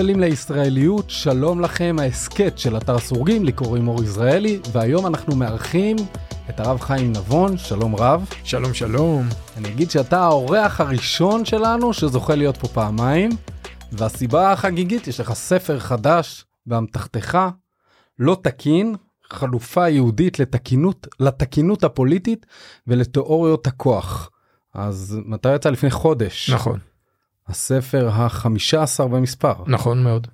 צוללים לישראליות, שלום לכם, ההסכת של אתר סורגים, לי קוראים אור יזרעאלי, והיום אנחנו מארחים את הרב חיים נבון, שלום רב. שלום שלום. אני אגיד שאתה האורח הראשון שלנו שזוכה להיות פה פעמיים, והסיבה החגיגית, יש לך ספר חדש באמתחתך, לא תקין, חלופה יהודית לתקינות, לתקינות הפוליטית ולתיאוריות הכוח. אז מתי יצא? לפני חודש. נכון. הספר החמישה עשר במספר. נכון מאוד.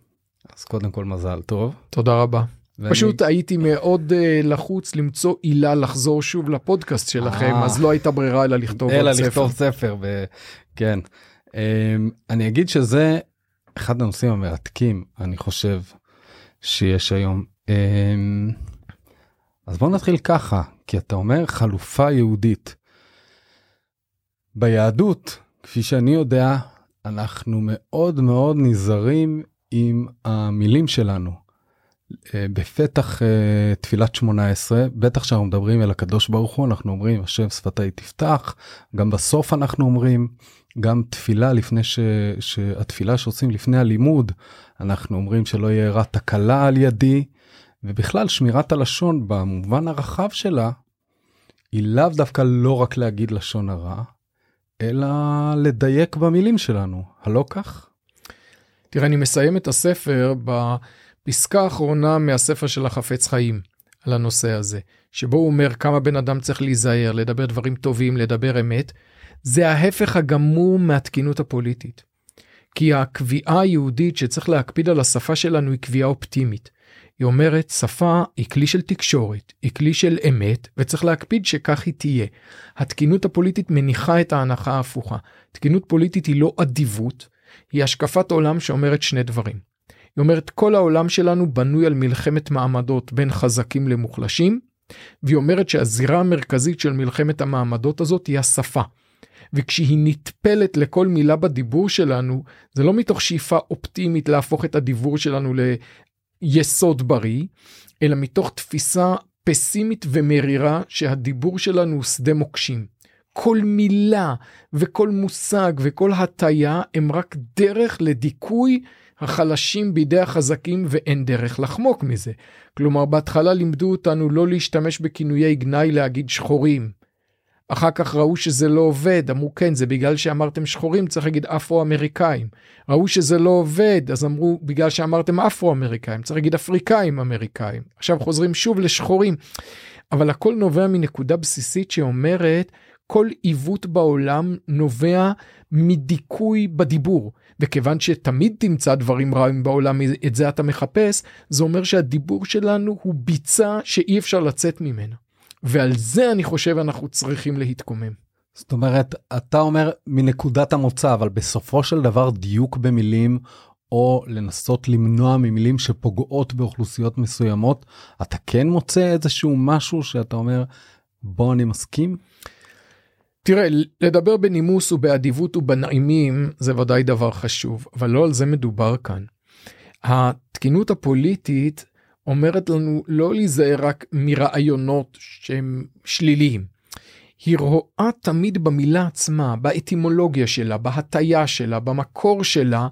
אז קודם כל מזל טוב. תודה רבה. ואני- פשוט הייתי מאוד uh, לחוץ למצוא עילה לחזור שוב לפודקאסט שלכם, אה. אז לא הייתה ברירה אלא לכתוב אלא עוד לכתוב ספר. ספר. ו... כן. אמ, אני אגיד שזה אחד הנושאים המרתקים אני חושב שיש היום. אמ, אז בוא נתחיל ככה כי אתה אומר חלופה יהודית. ביהדות כפי שאני יודע אנחנו מאוד מאוד נזהרים עם המילים שלנו. אה, בפתח אה, תפילת 18 בטח שאנחנו מדברים אל הקדוש ברוך הוא אנחנו אומרים השם שפתי תפתח גם בסוף אנחנו אומרים גם תפילה לפני ש... שהתפילה שעושים לפני הלימוד אנחנו אומרים שלא יהיה רע תקלה על ידי ובכלל שמירת הלשון במובן הרחב שלה היא לאו דווקא לא רק להגיד לשון הרע אלא לדייק במילים שלנו הלא כך? תראה, אני מסיים את הספר בפסקה האחרונה מהספר של החפץ חיים על הנושא הזה, שבו הוא אומר כמה בן אדם צריך להיזהר, לדבר דברים טובים, לדבר אמת. זה ההפך הגמור מהתקינות הפוליטית. כי הקביעה היהודית שצריך להקפיד על השפה שלנו היא קביעה אופטימית. היא אומרת, שפה היא כלי של תקשורת, היא כלי של אמת, וצריך להקפיד שכך היא תהיה. התקינות הפוליטית מניחה את ההנחה ההפוכה. תקינות פוליטית היא לא אדיבות, היא השקפת עולם שאומרת שני דברים. היא אומרת, כל העולם שלנו בנוי על מלחמת מעמדות בין חזקים למוחלשים, והיא אומרת שהזירה המרכזית של מלחמת המעמדות הזאת היא השפה. וכשהיא נטפלת לכל מילה בדיבור שלנו, זה לא מתוך שאיפה אופטימית להפוך את הדיבור שלנו ליסוד בריא, אלא מתוך תפיסה פסימית ומרירה שהדיבור שלנו הוא שדה מוקשים. כל מילה וכל מושג וכל הטיה הם רק דרך לדיכוי החלשים בידי החזקים ואין דרך לחמוק מזה. כלומר בהתחלה לימדו אותנו לא להשתמש בכינויי גנאי להגיד שחורים. אחר כך ראו שזה לא עובד, אמרו כן זה בגלל שאמרתם שחורים צריך להגיד אפרו-אמריקאים. ראו שזה לא עובד אז אמרו בגלל שאמרתם אפרו-אמריקאים צריך להגיד אפריקאים אמריקאים. עכשיו חוזרים שוב לשחורים. אבל הכל נובע מנקודה בסיסית שאומרת כל עיוות בעולם נובע מדיכוי בדיבור. וכיוון שתמיד תמצא דברים רעים בעולם, את זה אתה מחפש, זה אומר שהדיבור שלנו הוא ביצה שאי אפשר לצאת ממנה. ועל זה אני חושב אנחנו צריכים להתקומם. זאת אומרת אתה אומר מנקודת המוצא אבל בסופו של דבר דיוק במילים או לנסות למנוע ממילים שפוגעות באוכלוסיות מסוימות אתה כן מוצא איזשהו משהו שאתה אומר בוא אני מסכים תראה, לדבר בנימוס ובאדיבות ובנעימים זה ודאי דבר חשוב, אבל לא על זה מדובר כאן. התקינות הפוליטית אומרת לנו לא להיזהר רק מרעיונות שהם שליליים. היא רואה תמיד במילה עצמה, באטימולוגיה שלה, בהטיה שלה, במקור שלה,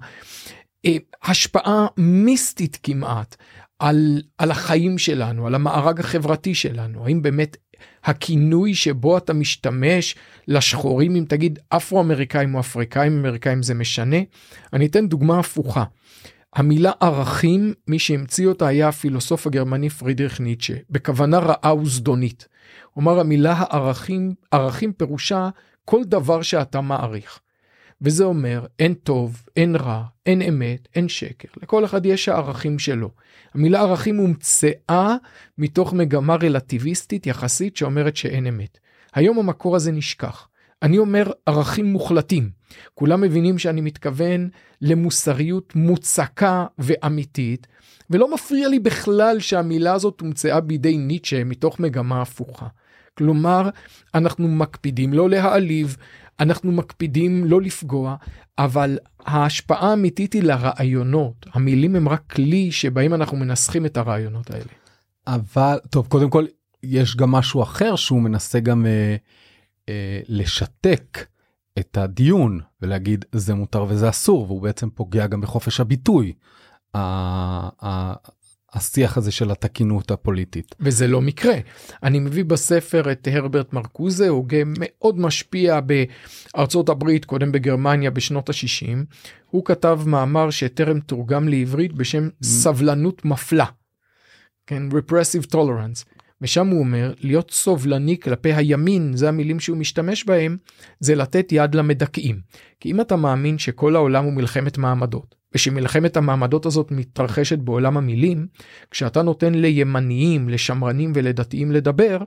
אה, השפעה מיסטית כמעט על, על החיים שלנו, על המארג החברתי שלנו. האם באמת הכינוי שבו אתה משתמש לשחורים, אם תגיד אפרו-אמריקאים או אפריקאים אמריקאים זה משנה? אני אתן דוגמה הפוכה. המילה ערכים, מי שהמציא אותה היה הפילוסוף הגרמני פרידריך ניטשה, בכוונה רעה וזדונית. הוא אמר המילה הערכים, ערכים פירושה כל דבר שאתה מעריך. וזה אומר אין טוב, אין רע, אין אמת, אין שקר. לכל אחד יש הערכים שלו. המילה ערכים הומצאה מתוך מגמה רלטיביסטית יחסית שאומרת שאין אמת. היום המקור הזה נשכח. אני אומר ערכים מוחלטים. כולם מבינים שאני מתכוון למוסריות מוצקה ואמיתית, ולא מפריע לי בכלל שהמילה הזאת הומצאה בידי ניטשה מתוך מגמה הפוכה. כלומר, אנחנו מקפידים לא להעליב, אנחנו מקפידים לא לפגוע, אבל ההשפעה האמיתית היא לרעיונות. המילים הם רק כלי שבהם אנחנו מנסחים את הרעיונות האלה. אבל טוב קודם כל יש גם משהו אחר שהוא מנסה גם אה, אה, לשתק את הדיון ולהגיד זה מותר וזה אסור והוא בעצם פוגע גם בחופש הביטוי. השיח הזה של התקינות הפוליטית. וזה לא מקרה. אני מביא בספר את הרברט מרקוזה, הוא גם מאוד משפיע בארצות הברית, קודם בגרמניה בשנות ה-60. הוא כתב מאמר שטרם תורגם לעברית בשם. סבלנות מפלה. כן, repressive tolerance. ושם הוא אומר להיות סובלני כלפי הימין זה המילים שהוא משתמש בהם זה לתת יד למדכאים. כי אם אתה מאמין שכל העולם הוא מלחמת מעמדות ושמלחמת המעמדות הזאת מתרחשת בעולם המילים, כשאתה נותן לימניים, לשמרנים ולדתיים לדבר,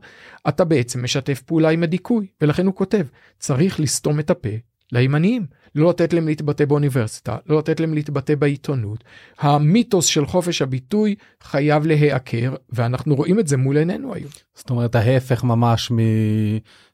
אתה בעצם משתף פעולה עם הדיכוי, ולכן הוא כותב, צריך לסתום את הפה לימניים, לא לתת להם להתבטא באוניברסיטה, לא לתת להם להתבטא בעיתונות. המיתוס של חופש הביטוי חייב להיעקר, ואנחנו רואים את זה מול עינינו היום. זאת אומרת ההפך ממש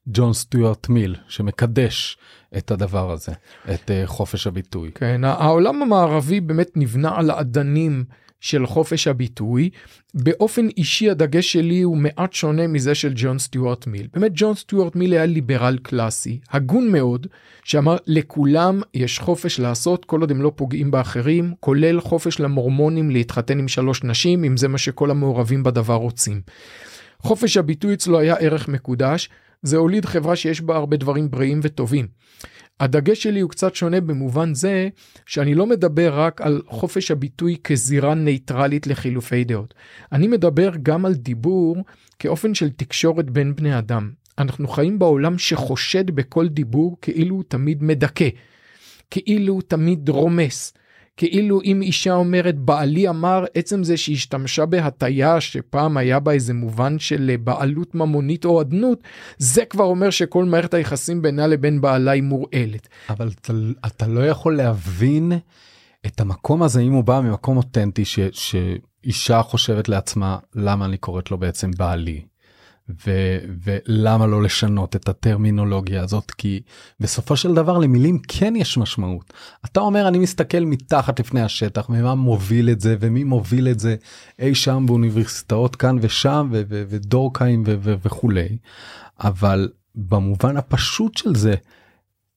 מג'ון סטיוארט מיל, שמקדש את הדבר הזה, את uh, חופש הביטוי. כן, העולם המערבי באמת נבנה על האדנים של חופש הביטוי. באופן אישי הדגש שלי הוא מעט שונה מזה של ג'ון סטיוארט מיל. באמת ג'ון סטיוארט מיל היה ליברל קלאסי, הגון מאוד, שאמר לכולם יש חופש לעשות כל עוד הם לא פוגעים באחרים, כולל חופש למורמונים להתחתן עם שלוש נשים, אם זה מה שכל המעורבים בדבר רוצים. חופש הביטוי אצלו היה ערך מקודש, זה הוליד חברה שיש בה הרבה דברים בריאים וטובים. הדגש שלי הוא קצת שונה במובן זה שאני לא מדבר רק על חופש הביטוי כזירה נייטרלית לחילופי דעות. אני מדבר גם על דיבור כאופן של תקשורת בין בני אדם. אנחנו חיים בעולם שחושד בכל דיבור כאילו הוא תמיד מדכא, כאילו הוא תמיד רומס. כאילו אם אישה אומרת בעלי אמר עצם זה שהשתמשה בהטייה שפעם היה בה איזה מובן של בעלות ממונית או אדנות זה כבר אומר שכל מערכת היחסים בינה לבין בעלה היא מורעלת. אבל אתה, אתה לא יכול להבין את המקום הזה אם הוא בא ממקום אותנטי ש, שאישה חושבת לעצמה למה אני קוראת לו בעצם בעלי. ו- ולמה לא לשנות את הטרמינולוגיה הזאת כי בסופו של דבר למילים כן יש משמעות. אתה אומר אני מסתכל מתחת לפני השטח ומה מוביל את זה ומי מוביל את זה אי שם באוניברסיטאות כאן ושם ו- ו- ודורקאים ו- ו- וכולי אבל במובן הפשוט של זה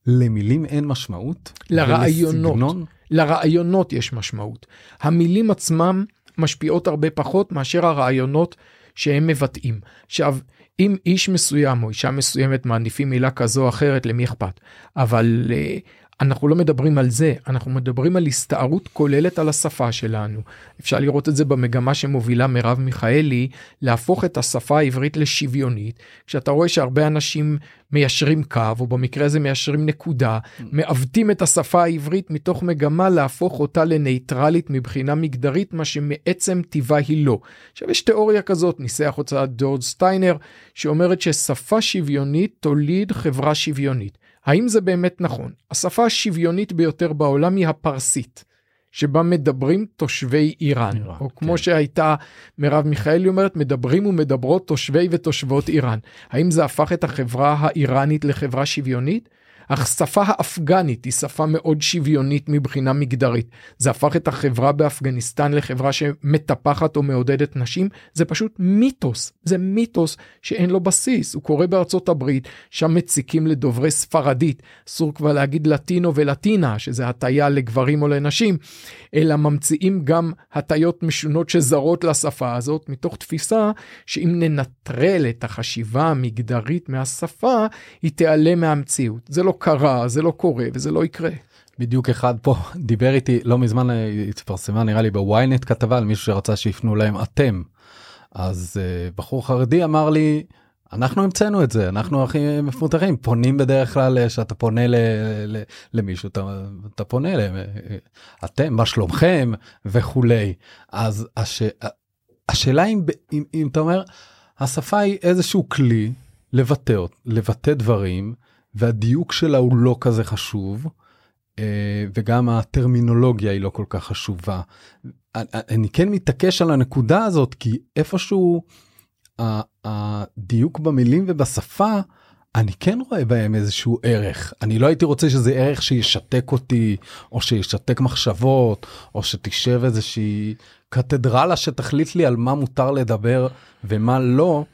למילים אין משמעות. לרעיונות. ולסגנון... לרעיונות יש משמעות. המילים עצמם משפיעות הרבה פחות מאשר הרעיונות שהם מבטאים. עכשיו, אם איש מסוים או אישה מסוימת מעדיפים מילה כזו או אחרת, למי אכפת? אבל uh, אנחנו לא מדברים על זה, אנחנו מדברים על הסתערות כוללת על השפה שלנו. אפשר לראות את זה במגמה שמובילה מרב מיכאלי, להפוך את השפה העברית לשוויונית, כשאתה רואה שהרבה אנשים מיישרים קו, או במקרה הזה מיישרים נקודה, מעוותים את השפה העברית מתוך מגמה להפוך אותה לנייטרלית מבחינה מגדרית, מה שמעצם טיבה היא לא. עכשיו יש תיאוריה כזאת, ניסח אותה ג'ורג' סטיינר, שאומרת ששפה שוויונית תוליד חברה שוויונית. האם זה באמת נכון? השפה השוויונית ביותר בעולם היא הפרסית, שבה מדברים תושבי איראן, איראן או כמו כן. שהייתה מרב מיכאלי אומרת, מדברים ומדברות תושבי ותושבות איראן. האם זה הפך את החברה האיראנית לחברה שוויונית? השפה האפגנית היא שפה מאוד שוויונית מבחינה מגדרית. זה הפך את החברה באפגניסטן לחברה שמטפחת או מעודדת נשים, זה פשוט מיתוס, זה מיתוס שאין לו בסיס. הוא קורה בארצות הברית, שם מציקים לדוברי ספרדית, אסור כבר להגיד לטינו ולטינה, שזה הטיה לגברים או לנשים, אלא ממציאים גם הטיות משונות שזרות לשפה הזאת, מתוך תפיסה שאם ננטרל את החשיבה המגדרית מהשפה, היא תיעלם מהמציאות. זה לא קרה, זה לא קורה וזה לא יקרה. בדיוק אחד פה דיבר איתי לא מזמן התפרסמה נראה לי בוויינט כתבה על מישהו שרצה שיפנו להם אתם. אז uh, בחור חרדי אמר לי אנחנו המצאנו את זה אנחנו הכי מפותחים פונים בדרך כלל אה, שאתה פונה ל, ל, למישהו אתה, אתה פונה אליהם אתם מה שלומכם וכולי אז הש, השאלה אם, אם, אם אתה אומר השפה היא איזשהו כלי לבטא לבטא דברים והדיוק שלה הוא לא כזה חשוב, אה, וגם הטרמינולוגיה היא לא כל כך חשובה. אני כן מתעקש על הנקודה הזאת, כי איפשהו הדיוק במילים ובשפה, אני כן רואה בהם איזשהו ערך. אני לא הייתי רוצה שזה ערך שישתק אותי, או שישתק מחשבות, או שתשב איזושהי קתדרלה שתחליט לי על מה מותר לדבר ומה לא,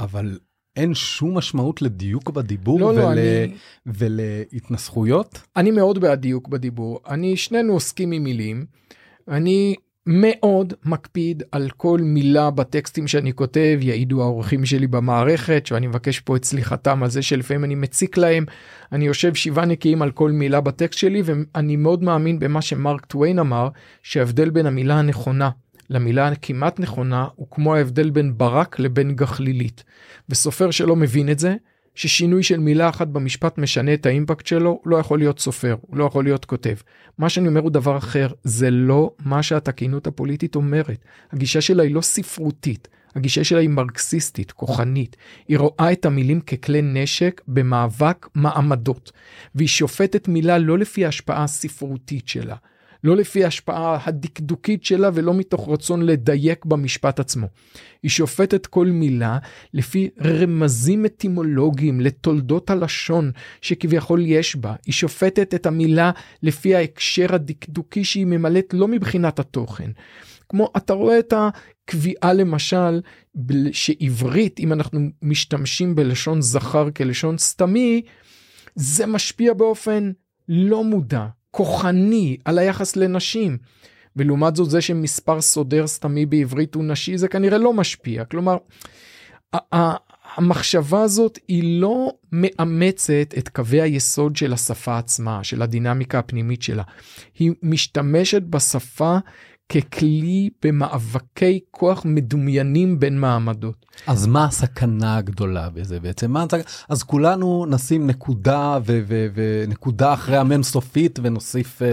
אבל אין שום משמעות לדיוק בדיבור לא, ול... לא, אני... ולהתנסחויות? אני מאוד בעד דיוק בדיבור. אני, שנינו עוסקים עם מילים. אני מאוד מקפיד על כל מילה בטקסטים שאני כותב, יעידו האורחים שלי במערכת, שאני מבקש פה את סליחתם על זה שלפעמים אני מציק להם. אני יושב שבעה נקיים על כל מילה בטקסט שלי, ואני מאוד מאמין במה שמרק טוויין אמר, שההבדל בין המילה הנכונה למילה הכמעט נכונה הוא כמו ההבדל בין ברק לבין גחלילית. וסופר שלא מבין את זה, ששינוי של מילה אחת במשפט משנה את האימפקט שלו, לא יכול להיות סופר, לא יכול להיות כותב. מה שאני אומר הוא דבר אחר, זה לא מה שהתקינות הפוליטית אומרת. הגישה שלה היא לא ספרותית, הגישה שלה היא מרקסיסטית, כוחנית. היא רואה את המילים ככלי נשק במאבק מעמדות, והיא שופטת מילה לא לפי ההשפעה הספרותית שלה, לא לפי ההשפעה הדקדוקית שלה ולא מתוך רצון לדייק במשפט עצמו. היא שופטת כל מילה לפי רמזים אטימולוגיים לתולדות הלשון שכביכול יש בה. היא שופטת את המילה לפי ההקשר הדקדוקי שהיא ממלאת לא מבחינת התוכן. כמו אתה רואה את הקביעה למשל שעברית אם אנחנו משתמשים בלשון זכר כלשון סתמי זה משפיע באופן לא מודע כוחני על היחס לנשים. ולעומת זאת זה שמספר סודר סתמי בעברית הוא נשי זה כנראה לא משפיע כלומר המחשבה הזאת היא לא מאמצת את קווי היסוד של השפה עצמה של הדינמיקה הפנימית שלה היא משתמשת בשפה ככלי במאבקי כוח מדומיינים בין מעמדות. אז מה הסכנה הגדולה בזה בעצם? מה הסכנה? אז כולנו נשים נקודה ו- ו- ונקודה אחרי המם סופית ונוסיף... אה,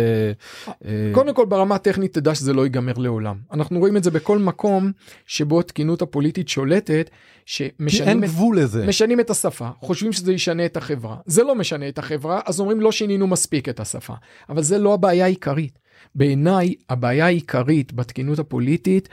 אה... קודם כל ברמה הטכנית תדע שזה לא ייגמר לעולם. אנחנו רואים את זה בכל מקום שבו התקינות הפוליטית שולטת. שמשנים אין את, גבול לזה. משנים את השפה, חושבים שזה ישנה את החברה. זה לא משנה את החברה, אז אומרים לא שינינו מספיק את השפה. אבל זה לא הבעיה העיקרית. בעיניי הבעיה העיקרית בתקינות הפוליטית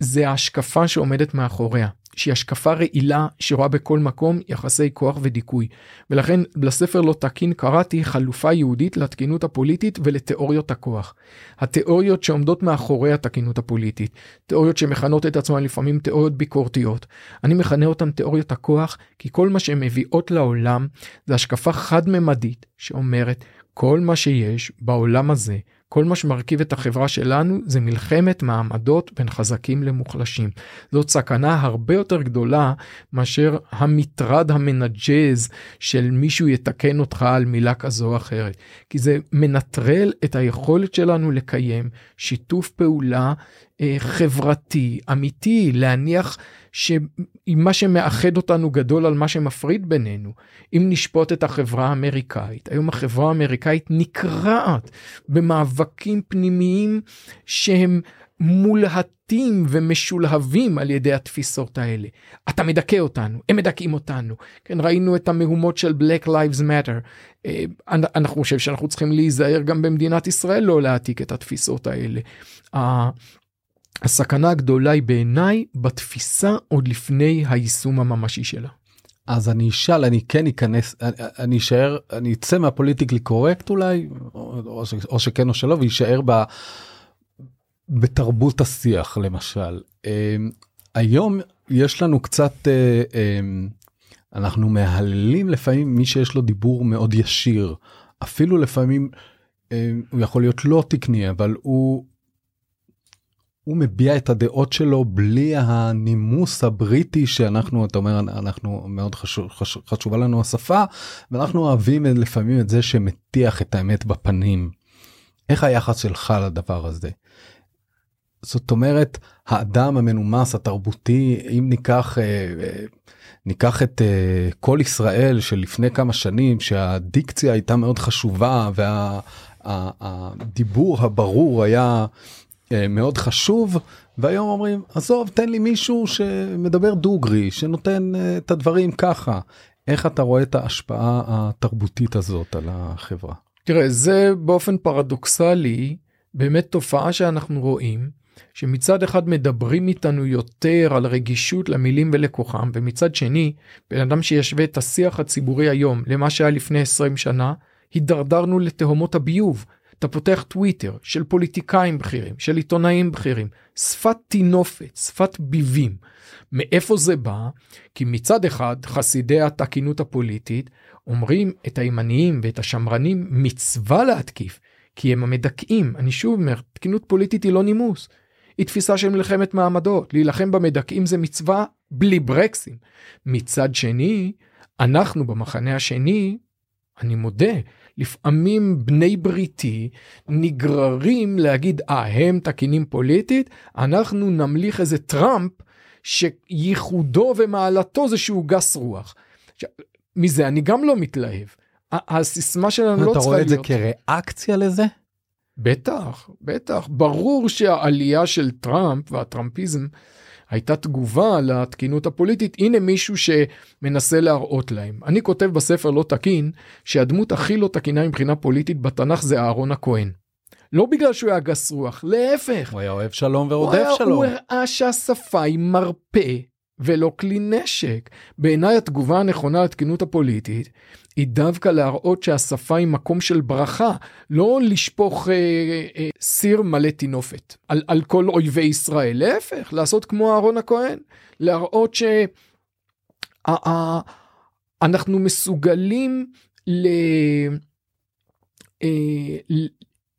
זה ההשקפה שעומדת מאחוריה. שהיא השקפה רעילה שרואה בכל מקום יחסי כוח ודיכוי. ולכן לספר לא תקין קראתי חלופה יהודית לתקינות הפוליטית ולתיאוריות הכוח. התיאוריות שעומדות מאחורי התקינות הפוליטית, תיאוריות שמכנות את עצמן לפעמים תיאוריות ביקורתיות. אני מכנה אותן תיאוריות הכוח כי כל מה שהן מביאות לעולם זה השקפה חד-ממדית שאומרת כל מה שיש בעולם הזה כל מה שמרכיב את החברה שלנו זה מלחמת מעמדות בין חזקים למוחלשים. זאת סכנה הרבה יותר גדולה מאשר המטרד המנג'ז של מישהו יתקן אותך על מילה כזו או אחרת. כי זה מנטרל את היכולת שלנו לקיים שיתוף פעולה חברתי אמיתי להניח שמה שמאחד אותנו גדול על מה שמפריד בינינו. אם נשפוט את החברה האמריקאית, היום החברה האמריקאית נקרעת במאבקים פנימיים שהם מולהטים ומשולהבים על ידי התפיסות האלה. אתה מדכא אותנו, הם מדכאים אותנו. כן, ראינו את המהומות של Black Lives Matter. אה, אנחנו חושב שאנחנו צריכים להיזהר גם במדינת ישראל לא להעתיק את התפיסות האלה. הסכנה הגדולה היא בעיניי בתפיסה עוד לפני היישום הממשי שלה. אז אני אשאל אני כן אכנס אני אשאר אני אצא מהפוליטיקלי קורקט אולי או, או, שכן או שלא ויישאר ב, בתרבות השיח למשל. אמ, היום יש לנו קצת אמ, אנחנו מהללים לפעמים מי שיש לו דיבור מאוד ישיר אפילו לפעמים אמ, הוא יכול להיות לא תקני אבל הוא הוא מביע את הדעות שלו בלי הנימוס הבריטי שאנחנו אתה אומר אנחנו מאוד חשוב חשוב חשובה לנו השפה ואנחנו אוהבים לפעמים את זה שמטיח את האמת בפנים. איך היחס שלך לדבר הזה? זאת אומרת האדם המנומס התרבותי אם ניקח אה, ניקח את אה, כל ישראל של לפני כמה שנים שהדיקציה הייתה מאוד חשובה והדיבור הברור היה אה, מאוד חשוב והיום אומרים עזוב תן לי מישהו שמדבר דוגרי שנותן אה, את הדברים ככה איך אתה רואה את ההשפעה התרבותית הזאת על החברה. תראה זה באופן פרדוקסלי באמת תופעה שאנחנו רואים שמצד אחד מדברים איתנו יותר על רגישות למילים ולכוחם ומצד שני בן אדם שישווה את השיח הציבורי היום למה שהיה לפני 20 שנה הידרדרנו לתהומות הביוב. אתה פותח טוויטר של פוליטיקאים בכירים, של עיתונאים בכירים, שפת טינופת, שפת ביבים. מאיפה זה בא? כי מצד אחד חסידי התקינות הפוליטית אומרים את הימניים ואת השמרנים מצווה להתקיף, כי הם המדכאים. אני שוב אומר, תקינות פוליטית היא לא נימוס. היא תפיסה של מלחמת מעמדות. להילחם במדכאים זה מצווה בלי ברקסים. מצד שני, אנחנו במחנה השני, אני מודה, לפעמים בני בריתי נגררים להגיד, אה, הם תקינים פוליטית, אנחנו נמליך איזה טראמפ שייחודו ומעלתו זה שהוא גס רוח. מזה אני גם לא מתלהב. הסיסמה שלנו לא צריכה להיות... אתה רואה את זה כריאקציה לזה? בטח, בטח. ברור שהעלייה של טראמפ והטראמפיזם הייתה תגובה לתקינות הפוליטית. הנה מישהו שמנסה להראות להם. אני כותב בספר לא תקין, שהדמות הכי לא תקינה מבחינה פוליטית בתנ"ך זה אהרון הכהן. לא בגלל שהוא היה גס רוח, להפך. הוא היה אוהב שלום ורודף שלום. הוא הראה שהשפה היא מרפא ולא כלי נשק. בעיניי התגובה הנכונה לתקינות הפוליטית היא דווקא להראות שהשפה היא מקום של ברכה, לא לשפוך אה, אה, סיר מלא טינופת על, על כל אויבי ישראל, להפך, לעשות כמו אהרון הכהן, להראות שאנחנו מסוגלים ל... אה,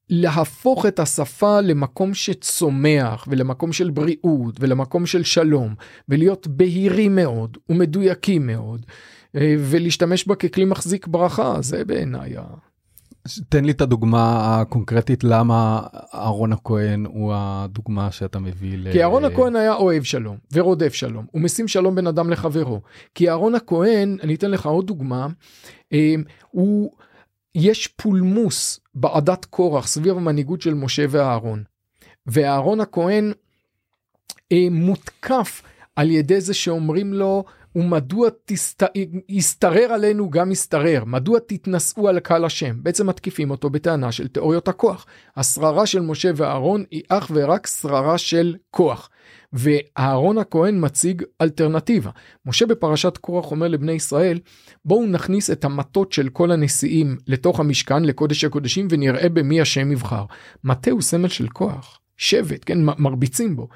להפוך את השפה למקום שצומח ולמקום של בריאות ולמקום של שלום ולהיות בהירים מאוד ומדויקים מאוד אה, ולהשתמש בה ככלי מחזיק ברכה זה בעיניי. תן לי את הדוגמה הקונקרטית למה אהרון הכהן הוא הדוגמה שאתה מביא. ל... כי אהרון הכהן היה אוהב שלום ורודף שלום הוא משים שלום בין אדם לחברו כי אהרון הכהן אני אתן לך עוד דוגמה אה, הוא. יש פולמוס בעדת קורח סביב המנהיגות של משה ואהרון. ואהרון הכהן אה, מותקף על ידי זה שאומרים לו, ומדוע תסת... עלינו גם ישתרר, מדוע תתנשאו על קהל השם? בעצם מתקיפים אותו בטענה של תיאוריות הכוח. השררה של משה ואהרון היא אך ורק שררה של כוח. ואהרון הכהן מציג אלטרנטיבה. משה בפרשת קורח אומר לבני ישראל, בואו נכניס את המטות של כל הנשיאים לתוך המשכן, לקודש הקודשים, ונראה במי השם יבחר. מטה הוא סמל של כוח. שבט, כן, מרביצים בו.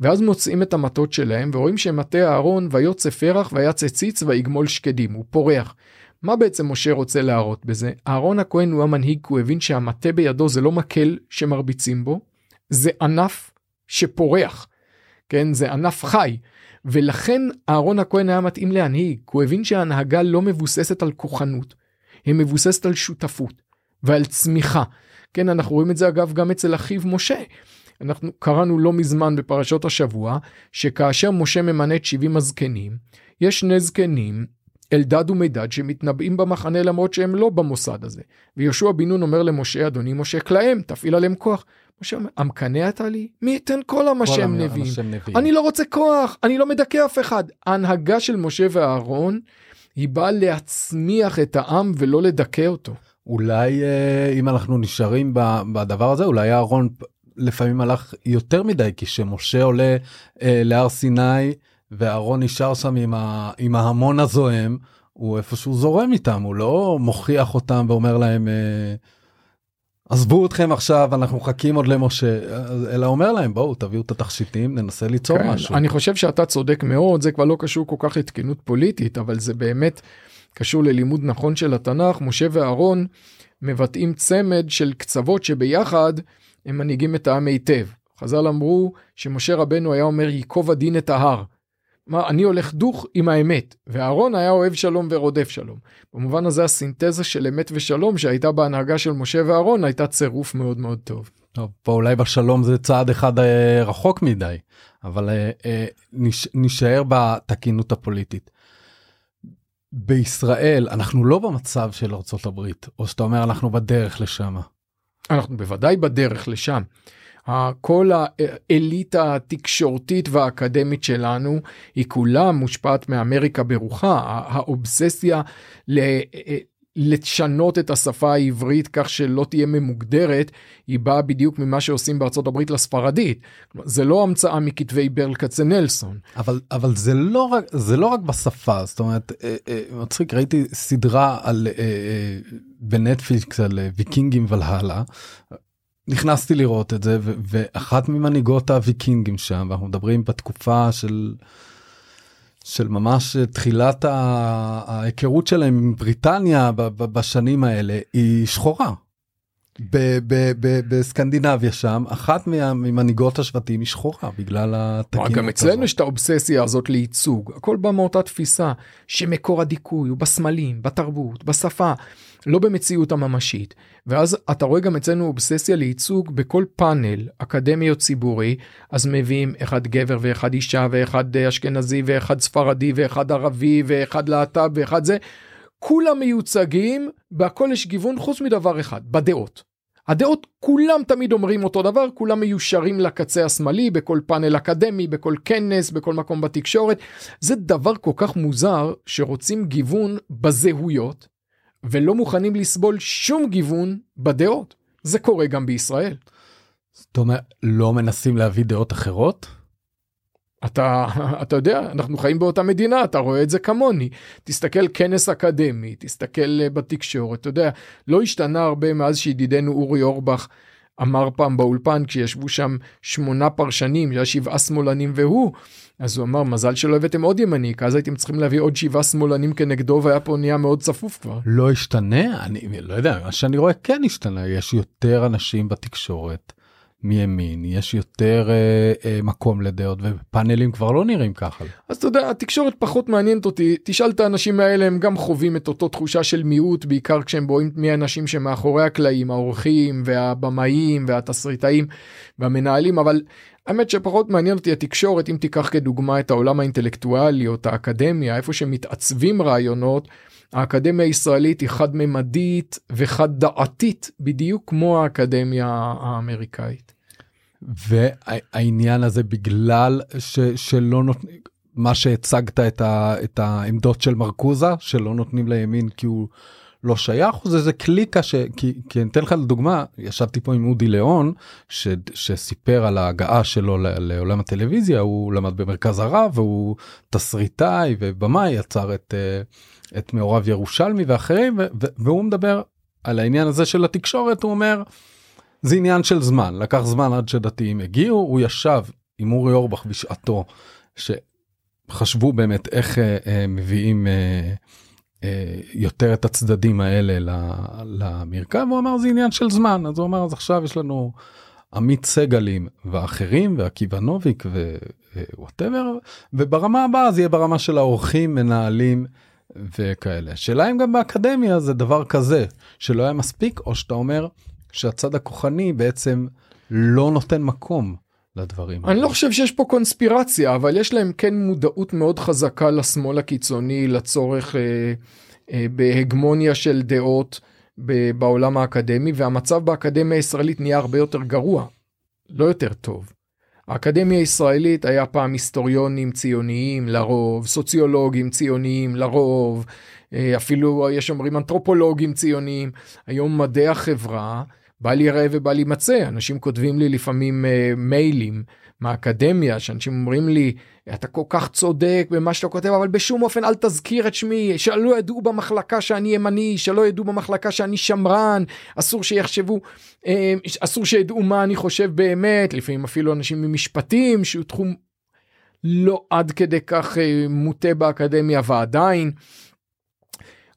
ואז מוצאים את המטות שלהם ורואים שמטה אהרון ויוצא פרח ויצא ציץ ויגמול שקדים, הוא פורח. מה בעצם משה רוצה להראות בזה? אהרון הכהן הוא המנהיג כי הוא הבין שהמטה בידו זה לא מקל שמרביצים בו, זה ענף שפורח. כן, זה ענף חי. ולכן אהרון הכהן היה מתאים להנהיג, כי הוא הבין שההנהגה לא מבוססת על כוחנות, היא מבוססת על שותפות ועל צמיחה. כן, אנחנו רואים את זה אגב גם אצל אחיו משה. אנחנו קראנו לא מזמן בפרשות השבוע, שכאשר משה ממנה את 70 הזקנים, יש שני זקנים, אלדד ומידד, שמתנבאים במחנה למרות שהם לא במוסד הזה. ויהושע בן נון אומר למשה, אדוני משה, כלאם, תפעיל עליהם כוח. המקנא אתה לי? מי ייתן כל המשם נביאים? אני לא רוצה כוח, אני לא מדכא אף אחד. ההנהגה של משה ואהרון היא באה להצמיח את העם ולא לדכא אותו. אולי אה, אם אנחנו נשארים בדבר הזה, אולי אהרון לפעמים הלך יותר מדי, כי כשמשה עולה אה, להר סיני ואהרון נשאר שם עם, ה, עם ההמון הזוהם, הוא איפשהו זורם איתם, הוא לא מוכיח אותם ואומר להם, אה, עזבו אתכם עכשיו אנחנו מחכים עוד למשה אלא אומר להם בואו תביאו את התכשיטים ננסה ליצור כן, משהו. אני חושב שאתה צודק מאוד זה כבר לא קשור כל כך לתקינות פוליטית אבל זה באמת קשור ללימוד נכון של התנ"ך משה ואהרון מבטאים צמד של קצוות שביחד הם מנהיגים את העם היטב. חז"ל אמרו שמשה רבנו היה אומר ייקוב הדין את ההר. מה, אני הולך דוך עם האמת, ואהרון היה אוהב שלום ורודף שלום. במובן הזה הסינתזה של אמת ושלום שהייתה בהנהגה של משה ואהרון הייתה צירוף מאוד מאוד טוב. טוב, פה אולי בשלום זה צעד אחד אה, רחוק מדי, אבל אה, אה, נש, נשאר בתקינות הפוליטית. בישראל אנחנו לא במצב של ארה"ב, או שאתה אומר אנחנו בדרך לשם. אנחנו בוודאי בדרך לשם. כל האליטה התקשורתית והאקדמית שלנו היא כולה מושפעת מאמריקה ברוחה האובססיה לשנות את השפה העברית כך שלא תהיה ממוגדרת היא באה בדיוק ממה שעושים בארצות הברית לספרדית. זה לא המצאה מכתבי ברל כצנלסון אבל אבל זה לא רק זה לא רק בשפה. זאת אומרת אה, אה, מצחיק ראיתי סדרה על אה, בנטפליקס על ויקינגים ולהלה נכנסתי לראות את זה ואחת ממנהיגות הוויקינגים שם ואנחנו מדברים בתקופה של של ממש תחילת ההיכרות שלהם עם בריטניה בשנים האלה היא שחורה. בסקנדינביה שם אחת ממנהיגות השבטים היא שחורה בגלל התקינות גם אצלנו יש את האובססיה הזאת לייצוג הכל בא מאותה תפיסה שמקור הדיכוי הוא בסמלים בתרבות בשפה לא במציאות הממשית ואז אתה רואה גם אצלנו אובססיה לייצוג בכל פאנל אקדמי או ציבורי אז מביאים אחד גבר ואחד אישה ואחד אשכנזי ואחד ספרדי ואחד ערבי ואחד להט"ב ואחד זה. כולם מיוצגים בהכל יש גיוון חוץ מדבר אחד בדעות. הדעות כולם תמיד אומרים אותו דבר כולם מיושרים לקצה השמאלי בכל פאנל אקדמי בכל כנס בכל מקום בתקשורת זה דבר כל כך מוזר שרוצים גיוון בזהויות ולא מוכנים לסבול שום גיוון בדעות זה קורה גם בישראל. זאת אומרת לא מנסים להביא דעות אחרות? אתה אתה יודע אנחנו חיים באותה מדינה אתה רואה את זה כמוני תסתכל כנס אקדמי תסתכל אה, בתקשורת אתה יודע לא השתנה הרבה מאז שידידנו אורי אורבך אמר פעם באולפן כשישבו שם שמונה פרשנים שהיה שבעה שמאלנים והוא אז הוא אמר מזל שלא הבאתם עוד ימני כי אז הייתם צריכים להביא עוד שבעה שמאלנים כנגדו והיה פה נהיה מאוד צפוף כבר. לא השתנה אני לא יודע מה שאני רואה כן השתנה יש יותר אנשים בתקשורת. מימין יש יותר אה, אה, מקום לדעות ופאנלים כבר לא נראים ככה. אז אתה יודע התקשורת פחות מעניינת אותי תשאל את האנשים האלה הם גם חווים את אותו תחושה של מיעוט בעיקר כשהם רואים מי האנשים שמאחורי הקלעים האורחים והבמאים והתסריטאים והמנהלים אבל האמת שפחות מעניין אותי התקשורת אם תיקח כדוגמה את העולם האינטלקטואלי או את האקדמיה איפה שמתעצבים רעיונות. האקדמיה הישראלית היא חד ממדית וחד דעתית בדיוק כמו האקדמיה האמריקאית. והעניין הזה בגלל ש, שלא נותנים מה שהצגת את, ה, את העמדות של מרקוזה שלא נותנים לימין כי הוא לא שייך זה איזה קליקה ש... כי, כי אני אתן לך לדוגמה ישבתי פה עם אודי ליאון ש, שסיפר על ההגעה שלו לעולם הטלוויזיה הוא למד במרכז הרב והוא תסריטאי ובמאי יצר את. uh, את מעורב ירושלמי ואחרים והוא מדבר על העניין הזה של התקשורת הוא אומר זה עניין של זמן לקח זמן עד שדתיים הגיעו הוא ישב עם אורי אורבך בשעתו שחשבו באמת איך אה, אה, מביאים אה, אה, יותר את הצדדים האלה למרקם הוא אמר זה עניין של זמן אז הוא אמר אז עכשיו יש לנו עמית סגלים ואחרים ועקיבא נוביק ו whatever וברמה הבאה זה יהיה ברמה של האורחים מנהלים. וכאלה. השאלה אם גם באקדמיה זה דבר כזה שלא היה מספיק או שאתה אומר שהצד הכוחני בעצם לא נותן מקום לדברים. אני לא חושב שיש פה קונספירציה אבל יש להם כן מודעות מאוד חזקה לשמאל הקיצוני לצורך אה, אה, בהגמוניה של דעות בעולם האקדמי והמצב באקדמיה הישראלית נהיה הרבה יותר גרוע לא יותר טוב. האקדמיה הישראלית היה פעם היסטוריונים ציוניים לרוב, סוציולוגים ציוניים לרוב, אה, אפילו יש אומרים אנתרופולוגים ציוניים. היום מדעי החברה, בל יראה ובל יימצא, אנשים כותבים לי לפעמים uh, מיילים מהאקדמיה, שאנשים אומרים לי, אתה כל כך צודק במה שאתה כותב, אבל בשום אופן אל תזכיר את שמי, שלא ידעו במחלקה שאני ימני, שלא ידעו במחלקה שאני שמרן, אסור שיחשבו, אה, אסור שידעו מה אני חושב באמת, לפעמים אפילו אנשים ממשפטים, שהוא תחום לא עד כדי כך אה, מוטה באקדמיה, ועדיין,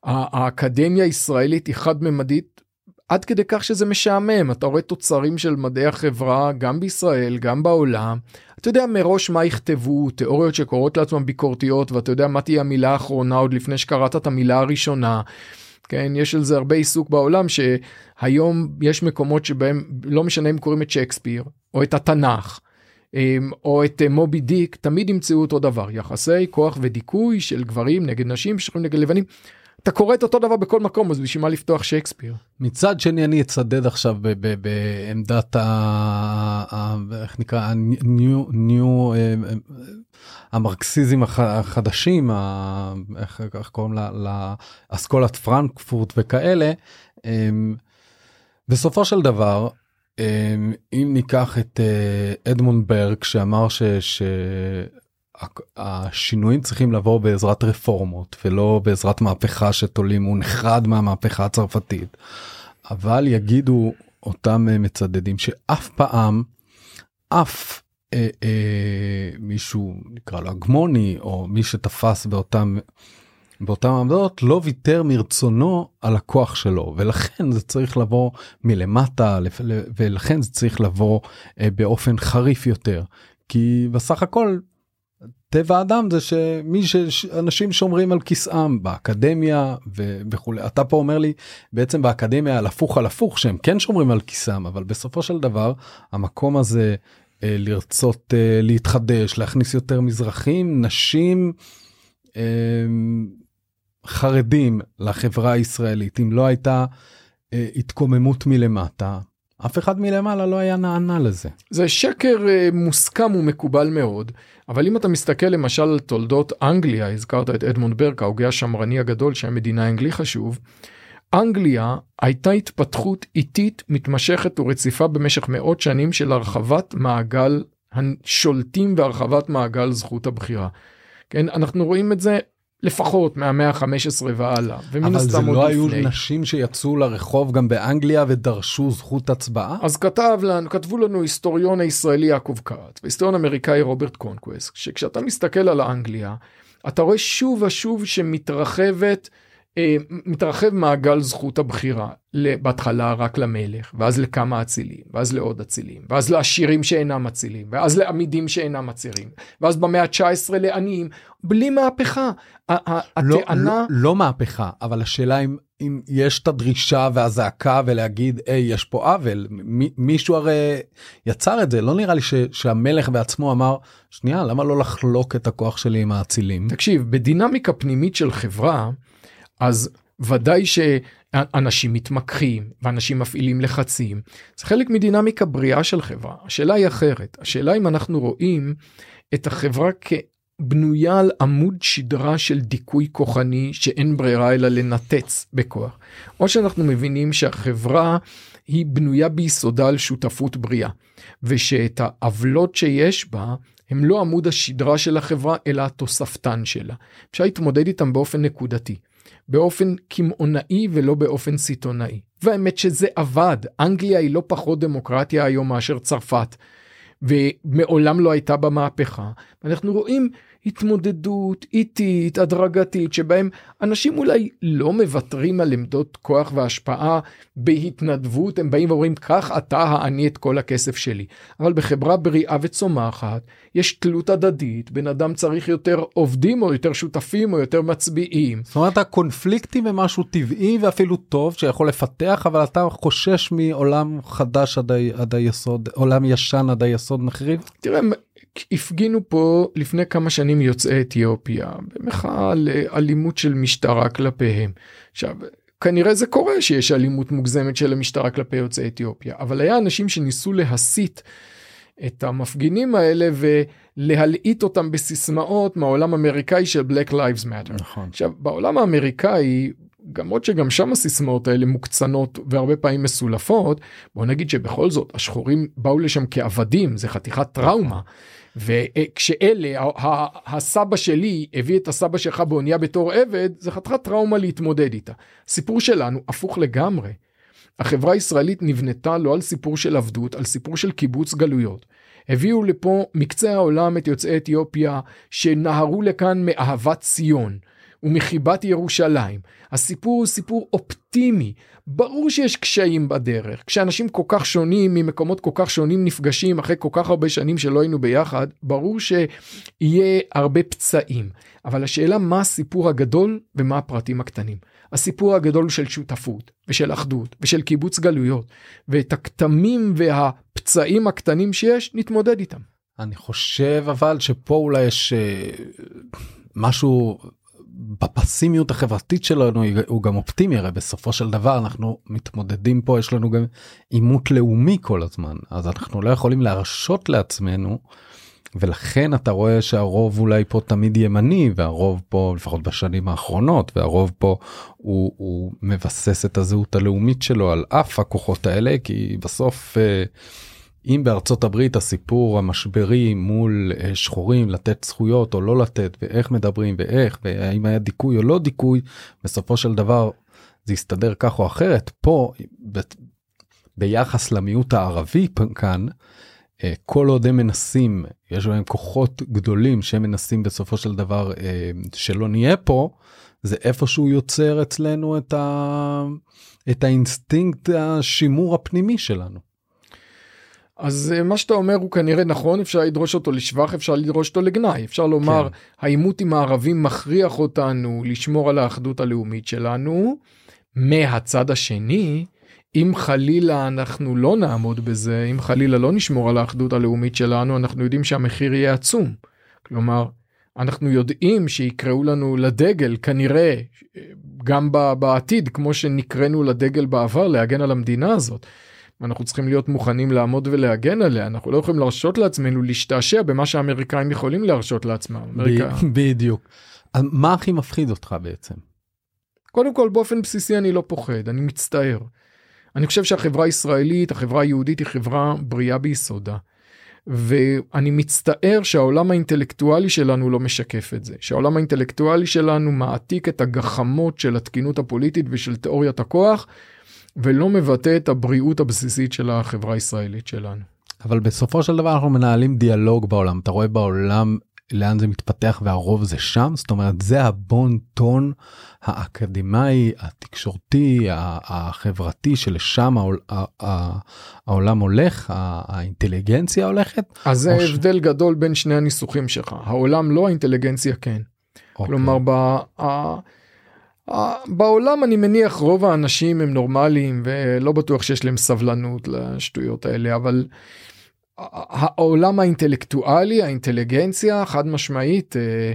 האקדמיה הישראלית היא חד-ממדית עד כדי כך שזה משעמם אתה רואה תוצרים של מדעי החברה גם בישראל גם בעולם אתה יודע מראש מה יכתבו תיאוריות שקורות לעצמם ביקורתיות ואתה יודע מה תהיה המילה האחרונה עוד לפני שקראת את המילה הראשונה. כן יש על זה הרבה עיסוק בעולם שהיום יש מקומות שבהם לא משנה אם קוראים את שייקספיר או את התנ"ך. אמ, או את אה, מובי דיק תמיד ימצאו אותו דבר יחסי כוח ודיכוי של גברים נגד נשים שחורים נגד לבנים. אתה קורא את אותו דבר בכל מקום אז בשביל מה לפתוח שייקספיר. מצד שני אני אצדד עכשיו בעמדת ה... איך נקרא הניו ניו אה, המרקסיזם החדשים איך קוראים לה לאסכולת פרנקפורט וכאלה. אמ, בסופו של דבר אמ, אם ניקח את אה, אדמונד ברג שאמר ש... השינויים צריכים לבוא בעזרת רפורמות ולא בעזרת מהפכה שתולים הוא נחרד מהמהפכה הצרפתית. אבל יגידו אותם אה, מצדדים שאף פעם אף אה, אה, מישהו נקרא לו הגמוני או מי שתפס באותם באותן עמדות לא ויתר מרצונו על הכוח שלו ולכן זה צריך לבוא מלמטה ולכן זה צריך לבוא אה, באופן חריף יותר כי בסך הכל טבע האדם זה שמי שאנשים שומרים על כיסאם באקדמיה ו- וכולי אתה פה אומר לי בעצם באקדמיה על הפוך על הפוך שהם כן שומרים על כיסאם אבל בסופו של דבר המקום הזה אה, לרצות אה, להתחדש להכניס יותר מזרחים נשים. אה, חרדים לחברה הישראלית אם לא הייתה אה, התקוממות מלמטה אף אחד מלמעלה לא היה נענה לזה. זה שקר אה, מוסכם ומקובל מאוד אבל אם אתה מסתכל למשל על תולדות אנגליה הזכרת את אדמונד ברק ההוגה השמרני הגדול שהמדינה האנגלי חשוב. אנגליה הייתה התפתחות איטית מתמשכת ורציפה במשך מאות שנים של הרחבת מעגל השולטים והרחבת מעגל זכות הבחירה. כן אנחנו רואים את זה לפחות מהמאה ה-15 והלאה. אבל זה לא היו לפני. נשים שיצאו לרחוב גם באנגליה ודרשו זכות הצבעה? אז כתב לנו, כתבו לנו היסטוריון הישראלי יעקב קאט והיסטוריון אמריקאי רוברט קונקווסט, שכשאתה מסתכל על האנגליה, אתה רואה שוב ושוב שמתרחבת מתרחב מעגל זכות הבחירה בהתחלה רק למלך ואז לכמה אצילים ואז לעוד אצילים ואז לעשירים שאינם אצילים ואז לעמידים שאינם עצירים ואז במאה ה-19 לעניים בלי מהפכה. לא, הטענה... לא, לא מהפכה אבל השאלה אם, אם יש את הדרישה והזעקה ולהגיד היי יש פה עוול מישהו הרי יצר את זה לא נראה לי ש, שהמלך בעצמו אמר שנייה למה לא לחלוק את הכוח שלי עם האצילים. תקשיב בדינמיקה פנימית של חברה. אז ודאי שאנשים מתמקחים ואנשים מפעילים לחצים. זה חלק מדינמיקה בריאה של חברה. השאלה היא אחרת. השאלה אם אנחנו רואים את החברה כבנויה על עמוד שדרה של דיכוי כוחני שאין ברירה אלא לנתץ בכוח. או שאנחנו מבינים שהחברה היא בנויה ביסודה על שותפות בריאה ושאת העוולות שיש בה הם לא עמוד השדרה של החברה אלא התוספתן שלה. אפשר להתמודד איתם באופן נקודתי. באופן קמעונאי ולא באופן סיטונאי. והאמת שזה עבד, אנגליה היא לא פחות דמוקרטיה היום מאשר צרפת, ומעולם לא הייתה בה מהפכה. אנחנו רואים התמודדות איטית, הדרגתית, שבהם אנשים אולי לא מוותרים על עמדות כוח והשפעה בהתנדבות, הם באים ואומרים, קח אתה העני את כל הכסף שלי. אבל בחברה בריאה וצומחת, יש תלות הדדית, בן אדם צריך יותר עובדים או יותר שותפים או יותר מצביעים. זאת אומרת, הקונפליקטים הם משהו טבעי ואפילו טוב שיכול לפתח, אבל אתה חושש מעולם חדש עד, ה... עד היסוד, עולם ישן עד היסוד מחריב? תראה, הפגינו פה לפני כמה שנים יוצאי אתיופיה במחאה על אלימות של משטרה כלפיהם. עכשיו כנראה זה קורה שיש אלימות מוגזמת של המשטרה כלפי יוצאי אתיופיה אבל היה אנשים שניסו להסיט את המפגינים האלה ולהלעיט אותם בסיסמאות מהעולם האמריקאי של Black Lives Matter. נכון. עכשיו בעולם האמריקאי למרות שגם שם הסיסמאות האלה מוקצנות והרבה פעמים מסולפות בוא נגיד שבכל זאת השחורים באו לשם כעבדים זה חתיכת טראומה וכשאלה הסבא שלי הביא את הסבא שלך באונייה בתור עבד זה חתיכת טראומה להתמודד איתה. סיפור שלנו הפוך לגמרי. החברה הישראלית נבנתה לא על סיפור של עבדות על סיפור של קיבוץ גלויות. הביאו לפה מקצה העולם את יוצאי אתיופיה שנהרו לכאן מאהבת ציון. ומחיבת ירושלים. הסיפור הוא סיפור אופטימי. ברור שיש קשיים בדרך. כשאנשים כל כך שונים ממקומות כל כך שונים נפגשים אחרי כל כך הרבה שנים שלא היינו ביחד, ברור שיהיה הרבה פצעים. אבל השאלה מה הסיפור הגדול ומה הפרטים הקטנים. הסיפור הגדול של שותפות ושל אחדות ושל קיבוץ גלויות ואת הכתמים והפצעים הקטנים שיש נתמודד איתם. אני חושב אבל שפה אולי יש אה, משהו בפסימיות החברתית שלנו הוא גם אופטימי הרי בסופו של דבר אנחנו מתמודדים פה יש לנו גם עימות לאומי כל הזמן אז אנחנו לא יכולים להרשות לעצמנו. ולכן אתה רואה שהרוב אולי פה תמיד ימני והרוב פה לפחות בשנים האחרונות והרוב פה הוא, הוא מבסס את הזהות הלאומית שלו על אף הכוחות האלה כי בסוף. אה, אם בארצות הברית הסיפור המשברי מול אה, שחורים לתת זכויות או לא לתת ואיך מדברים ואיך והאם היה דיכוי או לא דיכוי בסופו של דבר זה יסתדר כך או אחרת פה ב, ביחס למיעוט הערבי כאן אה, כל עוד הם מנסים יש להם כוחות גדולים שהם מנסים בסופו של דבר אה, שלא נהיה פה זה איפשהו יוצר אצלנו את, ה... את האינסטינקט השימור הפנימי שלנו. אז אה, מה שאתה אומר הוא כנראה נכון אפשר לדרוש אותו לשבח אפשר לדרוש אותו לגנאי אפשר לומר כן. העימות עם הערבים מכריח אותנו לשמור על האחדות הלאומית שלנו. מהצד השני אם חלילה אנחנו לא נעמוד בזה אם חלילה לא נשמור על האחדות הלאומית שלנו אנחנו יודעים שהמחיר יהיה עצום. כלומר אנחנו יודעים שיקראו לנו לדגל כנראה גם בעתיד כמו שנקראנו לדגל בעבר להגן על המדינה הזאת. אנחנו צריכים להיות מוכנים לעמוד ולהגן עליה אנחנו לא יכולים להרשות לעצמנו להשתעשע במה שהאמריקאים יכולים להרשות לעצמם. בדיוק. מה הכי מפחיד אותך בעצם? קודם כל באופן בסיסי אני לא פוחד אני מצטער. אני חושב שהחברה הישראלית החברה היהודית היא חברה בריאה ביסודה. ואני מצטער שהעולם האינטלקטואלי שלנו לא משקף את זה שהעולם האינטלקטואלי שלנו מעתיק את הגחמות של התקינות הפוליטית ושל תיאוריית הכוח ולא מבטא את הבריאות הבסיסית של החברה הישראלית שלנו. אבל בסופו של דבר אנחנו מנהלים דיאלוג בעולם אתה רואה בעולם לאן זה מתפתח והרוב זה שם זאת אומרת זה הבון טון האקדמאי התקשורתי החברתי שלשם העולם הולך האינטליגנציה הולכת. אז זה ש... הבדל גדול בין שני הניסוחים שלך העולם לא האינטליגנציה כן. אוקיי. כלומר ב... בעולם אני מניח רוב האנשים הם נורמליים ולא בטוח שיש להם סבלנות לשטויות האלה אבל העולם האינטלקטואלי האינטליגנציה חד משמעית אה,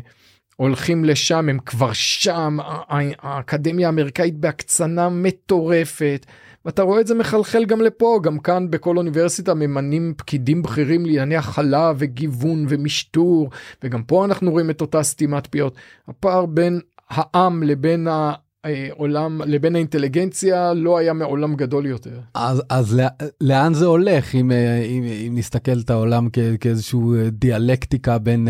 הולכים לשם הם כבר שם האקדמיה האמריקאית בהקצנה מטורפת. ואתה רואה את זה מחלחל גם לפה גם כאן בכל אוניברסיטה ממנים פקידים בכירים לענייני הכלה וגיוון ומשטור וגם פה אנחנו רואים את אותה סתימת פיות הפער בין העם לבין העולם לבין האינטליגנציה לא היה מעולם גדול יותר. אז, אז לאן זה הולך אם, אם, אם נסתכל את העולם כ, כאיזשהו דיאלקטיקה בין,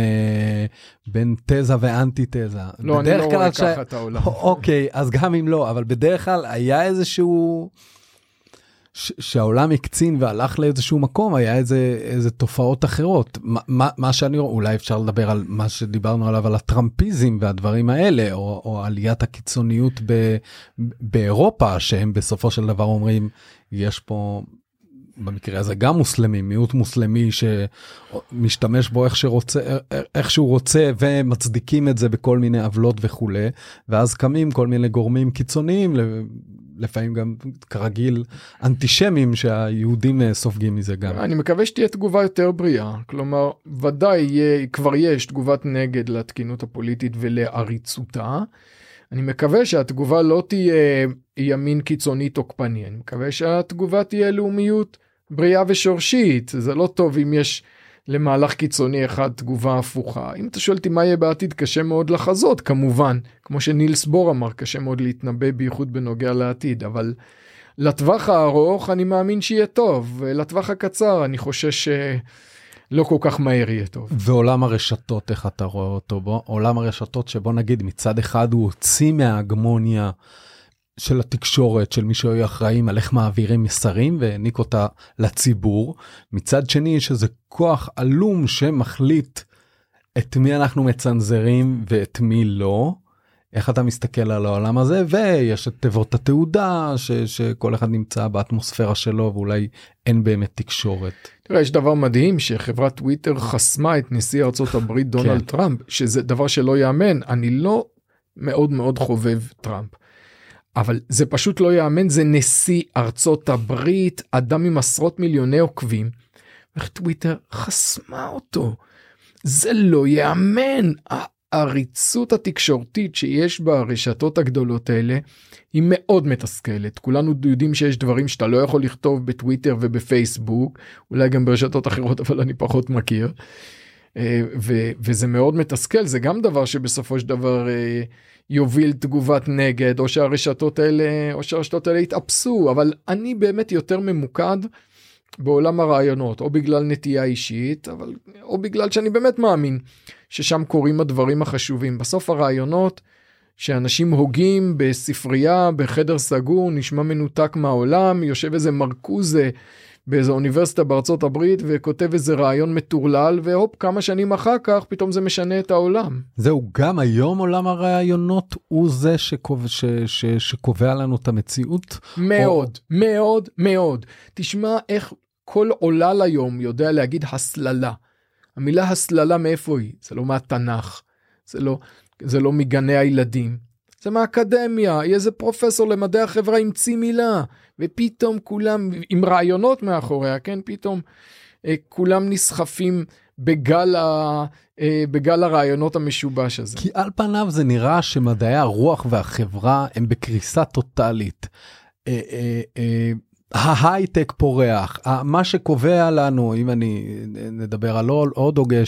בין תזה ואנטי תזה. לא, אני לא רואה ש... ככה את העולם. אוקיי, אז גם אם לא, אבל בדרך כלל היה איזשהו... שהעולם הקצין והלך לאיזשהו מקום היה איזה איזה תופעות אחרות. מה, מה שאני רואה אולי אפשר לדבר על מה שדיברנו עליו על הטראמפיזם והדברים האלה או, או עליית הקיצוניות ב, באירופה שהם בסופו של דבר אומרים יש פה במקרה הזה גם מוסלמים מיעוט מוסלמי שמשתמש בו איך שרוצה איך שהוא רוצה ומצדיקים את זה בכל מיני עוולות וכולי ואז קמים כל מיני גורמים קיצוניים לפעמים גם כרגיל אנטישמים שהיהודים אה, סופגים מזה גם. אני מקווה שתהיה תגובה יותר בריאה כלומר ודאי יהיה, כבר יש תגובת נגד לתקינות הפוליטית ולעריצותה. אני מקווה שהתגובה לא תהיה ימין קיצוני תוקפני אני מקווה שהתגובה תהיה לאומיות בריאה ושורשית. זה לא טוב אם יש למהלך קיצוני אחד תגובה הפוכה. אם אתה שואל אותי מה יהיה בעתיד קשה מאוד לחזות כמובן. כמו שנילס בור אמר קשה מאוד להתנבא בייחוד בנוגע לעתיד. אבל לטווח הארוך אני מאמין שיהיה טוב. לטווח הקצר אני חושש שלא כל כך מהר יהיה טוב. ועולם הרשתות איך אתה רואה אותו? בו עולם הרשתות שבוא נגיד מצד אחד הוא הוציא מההגמוניה. של התקשורת של מי שהיו אחראים על איך מעבירים מסרים והעניק אותה לציבור מצד שני יש איזה כוח עלום שמחליט את מי אנחנו מצנזרים ואת מי לא. איך אתה מסתכל על העולם הזה ויש את תיבות התעודה ש, שכל אחד נמצא באטמוספירה שלו ואולי אין באמת תקשורת. תראה יש דבר מדהים שחברת טוויטר חסמה את נשיא ארצות הברית דונלד כן. טראמפ שזה דבר שלא יאמן אני לא מאוד מאוד חובב טראמפ. אבל זה פשוט לא יאמן זה נשיא ארצות הברית אדם עם עשרות מיליוני עוקבים. איך טוויטר חסמה אותו. זה לא יאמן העריצות התקשורתית שיש ברשתות הגדולות האלה היא מאוד מתסכלת כולנו יודעים שיש דברים שאתה לא יכול לכתוב בטוויטר ובפייסבוק אולי גם ברשתות אחרות אבל אני פחות מכיר. אה, ו- וזה מאוד מתסכל זה גם דבר שבסופו של דבר אה, יוביל תגובת נגד או שהרשתות האלה או שהרשתות האלה יתאפסו אבל אני באמת יותר ממוקד בעולם הרעיונות או בגלל נטייה אישית אבל או בגלל שאני באמת מאמין ששם קורים הדברים החשובים. בסוף הרעיונות שאנשים הוגים בספרייה, בחדר סגור, נשמע מנותק מהעולם, יושב איזה מרקוזה באיזו אוניברסיטה בארצות הברית וכותב איזה רעיון מטורלל, והופ, כמה שנים אחר כך פתאום זה משנה את העולם. זהו, גם היום עולם הרעיונות הוא זה שקובע, ש, ש, שקובע לנו את המציאות? מאוד, או... מאוד, מאוד. תשמע איך כל עולל היום יודע להגיד הסללה. המילה הסללה מאיפה היא? זה לא מהתנ"ך, זה לא, זה לא מגני הילדים, זה מהאקדמיה, איזה פרופסור למדעי החברה המציא מילה, ופתאום כולם עם רעיונות מאחוריה, כן, פתאום אה, כולם נסחפים בגל, ה, אה, בגל הרעיונות המשובש הזה. כי על פניו זה נראה שמדעי הרוח והחברה הם בקריסה טוטאלית. אה, אה, אה, ההייטק פורח, מה שקובע לנו, אם אני נדבר על עוד הוגה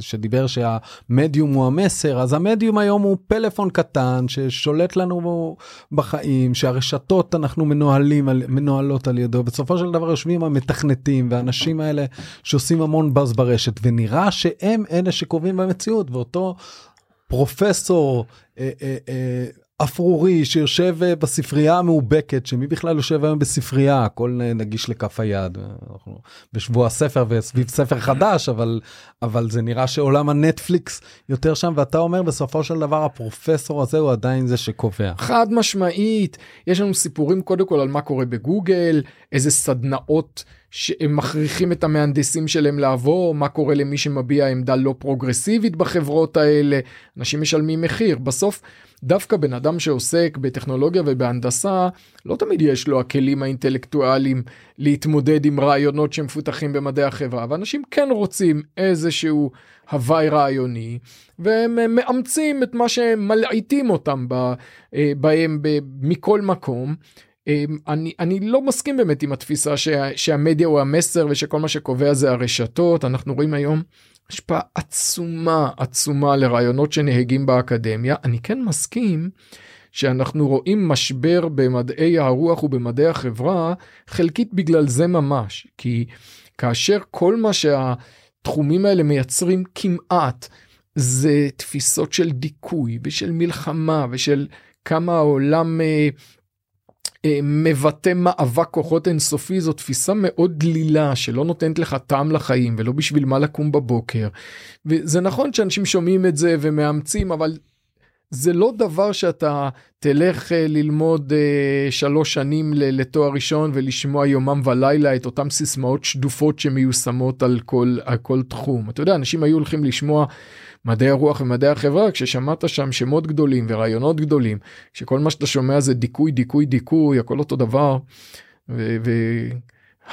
שדיבר שהמדיום הוא המסר, אז המדיום היום הוא פלאפון קטן ששולט לנו בחיים, שהרשתות אנחנו מנוהלים, מנוהלות על ידו, בסופו של דבר יושבים המתכנתים והאנשים האלה שעושים המון באז ברשת, ונראה שהם אלה שקובעים במציאות, ואותו פרופסור אה, אה, אה, אפרורי שיושב אה, בספרייה המאובקת שמי בכלל יושב היום בספרייה הכל נגיש לכף היד אנחנו בשבוע ספר וסביב ספר חדש אבל אבל זה נראה שעולם הנטפליקס יותר שם ואתה אומר בסופו של דבר הפרופסור הזה הוא עדיין זה שקובע. חד משמעית יש לנו סיפורים קודם כל על מה קורה בגוגל איזה סדנאות. שהם מכריחים את המהנדסים שלהם לעבור, מה קורה למי שמביע עמדה לא פרוגרסיבית בחברות האלה, אנשים משלמים מחיר. בסוף, דווקא בן אדם שעוסק בטכנולוגיה ובהנדסה, לא תמיד יש לו הכלים האינטלקטואליים להתמודד עם רעיונות שמפותחים במדעי החברה, ואנשים כן רוצים איזשהו הוואי רעיוני, והם מאמצים את מה שהם מלעיטים אותם אה, בהם מכל מקום. אמ, אני, אני לא מסכים באמת עם התפיסה שה, שהמדיה הוא המסר ושכל מה שקובע זה הרשתות. אנחנו רואים היום השפעה עצומה עצומה לרעיונות שנהגים באקדמיה. אני כן מסכים שאנחנו רואים משבר במדעי הרוח ובמדעי החברה חלקית בגלל זה ממש. כי כאשר כל מה שהתחומים האלה מייצרים כמעט זה תפיסות של דיכוי ושל מלחמה ושל כמה העולם אה, מבטא מאבק כוחות אינסופי זו תפיסה מאוד דלילה שלא נותנת לך טעם לחיים ולא בשביל מה לקום בבוקר. וזה נכון שאנשים שומעים את זה ומאמצים אבל זה לא דבר שאתה תלך uh, ללמוד uh, שלוש שנים לתואר ראשון ולשמוע יומם ולילה את אותם סיסמאות שדופות שמיושמות על כל, על כל תחום. אתה יודע, אנשים היו הולכים לשמוע מדעי הרוח ומדעי החברה כששמעת שם שמות גדולים ורעיונות גדולים, שכל מה שאתה שומע זה דיכוי, דיכוי, דיכוי, הכל אותו דבר.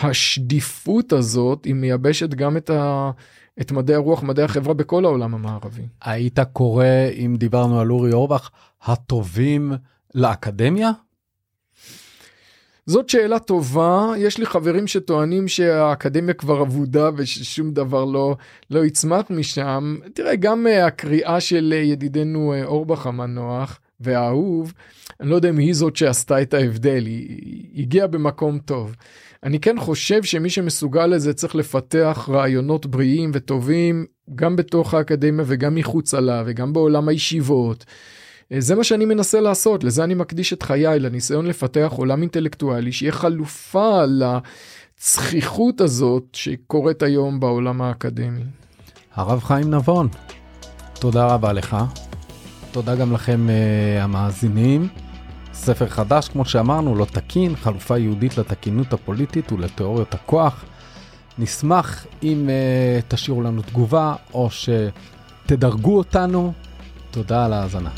והשדיפות הזאת היא מייבשת גם את ה... את מדעי הרוח, מדעי החברה בכל העולם המערבי. היית קורא, אם דיברנו על אורי אורבך, הטובים לאקדמיה? זאת שאלה טובה, יש לי חברים שטוענים שהאקדמיה כבר אבודה וששום דבר לא, לא יצמח משם. תראה, גם uh, הקריאה של uh, ידידנו uh, אורבך המנוח והאהוב, אני לא יודע אם היא זאת שעשתה את ההבדל, היא, היא הגיעה במקום טוב. אני כן חושב שמי שמסוגל לזה צריך לפתח רעיונות בריאים וטובים גם בתוך האקדמיה וגם מחוצה לה וגם בעולם הישיבות. אה, זה מה שאני מנסה לעשות, לזה אני מקדיש את חיי, לניסיון לפתח עולם אינטלקטואלי שיהיה חלופה לצחיחות הזאת שקורית היום בעולם האקדמי. הרב חיים נבון, תודה רבה לך. תודה גם לכם uh, המאזינים. ספר חדש, כמו שאמרנו, לא תקין, חלופה יהודית לתקינות הפוליטית ולתיאוריות הכוח. נשמח אם uh, תשאירו לנו תגובה או שתדרגו אותנו. תודה על ההאזנה.